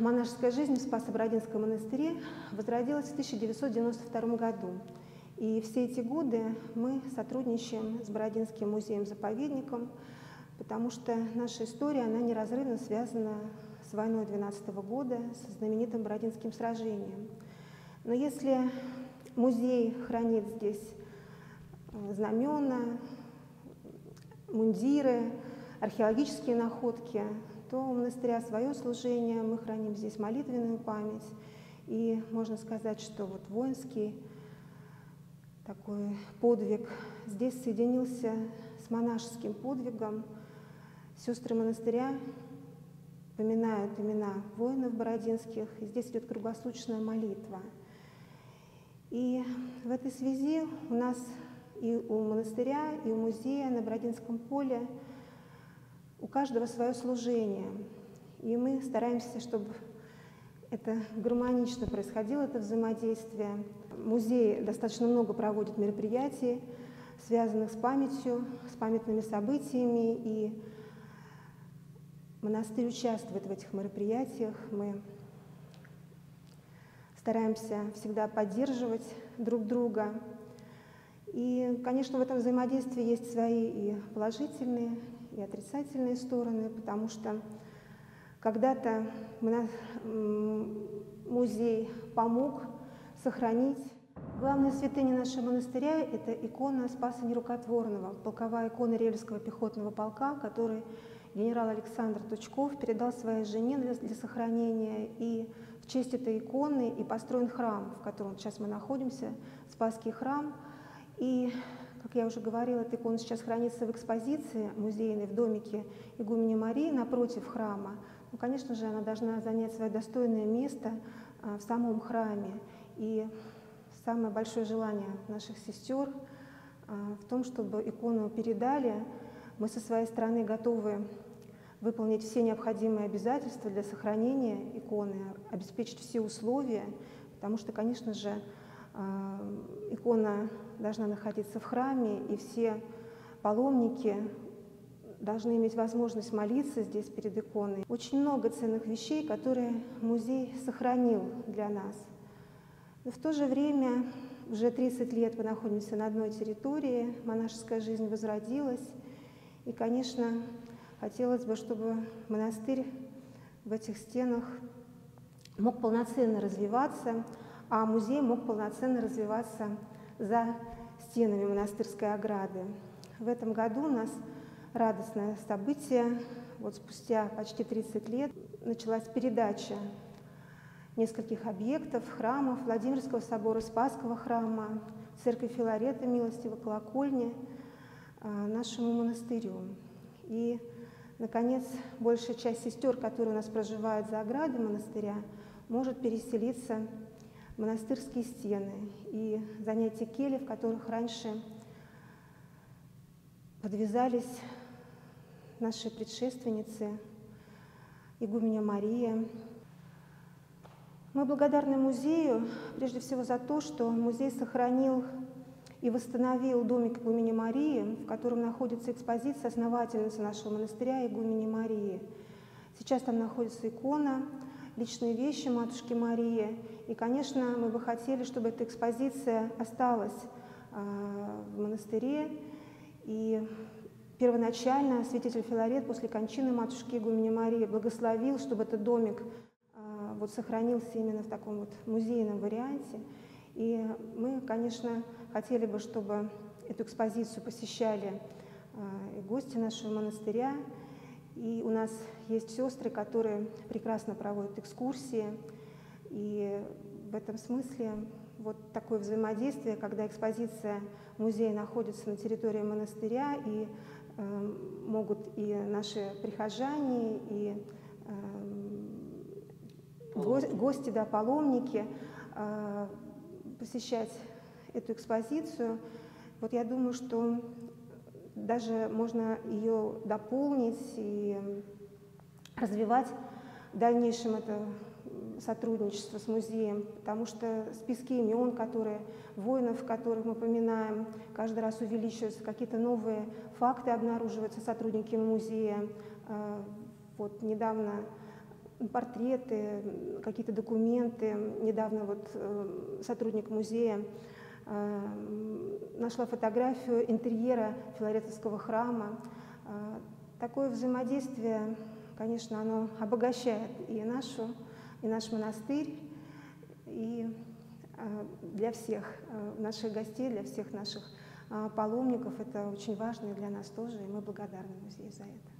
Монашеская жизнь в Спасо-Бородинском монастыре возродилась в 1992 году. И все эти годы мы сотрудничаем с Бородинским музеем-заповедником, потому что наша история, она неразрывно связана с войной 12 года, со знаменитым Бородинским сражением. Но если музей хранит здесь э, знамена, мундиры, археологические находки, то у монастыря свое служение, мы храним здесь молитвенную память. И можно сказать, что вот воинский такой подвиг здесь соединился с монашеским подвигом. Сестры монастыря поминают имена воинов бородинских, и здесь идет круглосуточная молитва. И в этой связи у нас и у монастыря, и у музея на Бородинском поле у каждого свое служение. И мы стараемся, чтобы это гармонично происходило, это взаимодействие. Музей достаточно много проводит мероприятий, связанных с памятью, с памятными событиями, и монастырь участвует в этих мероприятиях. Мы стараемся всегда поддерживать друг друга. И, конечно, в этом взаимодействии есть свои и положительные, и отрицательные стороны, потому что когда-то музей помог сохранить Главная святыня нашего монастыря – это икона Спаса Нерукотворного, полковая икона Рельского пехотного полка, который генерал Александр Тучков передал своей жене для, сохранения. И в честь этой иконы и построен храм, в котором сейчас мы находимся, Спасский храм. И как я уже говорила, эта икона сейчас хранится в экспозиции музейной в домике игумени Марии напротив храма. Ну, конечно же, она должна занять свое достойное место а, в самом храме. И самое большое желание наших сестер а, в том, чтобы икону передали. Мы со своей стороны готовы выполнить все необходимые обязательства для сохранения иконы, обеспечить все условия, потому что, конечно же, икона должна находиться в храме, и все паломники должны иметь возможность молиться здесь перед иконой. Очень много ценных вещей, которые музей сохранил для нас. Но в то же время уже 30 лет мы находимся на одной территории, монашеская жизнь возродилась. И, конечно, хотелось бы, чтобы монастырь в этих стенах мог полноценно развиваться, а музей мог полноценно развиваться за стенами монастырской ограды. В этом году у нас радостное событие. Вот спустя почти 30 лет началась передача нескольких объектов, храмов Владимирского собора, Спасского храма, церкви Филарета, милостивой колокольни а, нашему монастырю. И, наконец, большая часть сестер, которые у нас проживают за оградой монастыря, может переселиться монастырские стены и занять те кели, в которых раньше подвязались наши предшественницы, игуменя Мария. Мы благодарны музею прежде всего за то, что музей сохранил и восстановил домик игумени Марии, в котором находится экспозиция основательницы нашего монастыря игумени Марии. Сейчас там находится икона личные вещи Матушки Марии. И, конечно, мы бы хотели, чтобы эта экспозиция осталась а, в монастыре. И первоначально святитель Филарет после кончины Матушки Игумени Марии благословил, чтобы этот домик а, вот сохранился именно в таком вот музейном варианте. И мы, конечно, хотели бы, чтобы эту экспозицию посещали а, и гости нашего монастыря, и у нас есть сестры, которые прекрасно проводят экскурсии. И в этом смысле вот такое взаимодействие, когда экспозиция музея находится на территории монастыря, и э, могут и наши прихожане, и э, гости, да, паломники э, посещать эту экспозицию. Вот я думаю, что даже можно ее дополнить и развивать в дальнейшем это сотрудничество с музеем, потому что списки имен, которые, воинов, которых мы поминаем, каждый раз увеличиваются, какие-то новые факты обнаруживаются сотрудники музея. А, вот недавно портреты, какие-то документы. Недавно вот сотрудник музея нашла фотографию интерьера Филаретовского храма. Такое взаимодействие, конечно, оно обогащает и нашу, и наш монастырь, и для всех наших гостей, для всех наших паломников это очень важно и для нас тоже, и мы благодарны музею за это.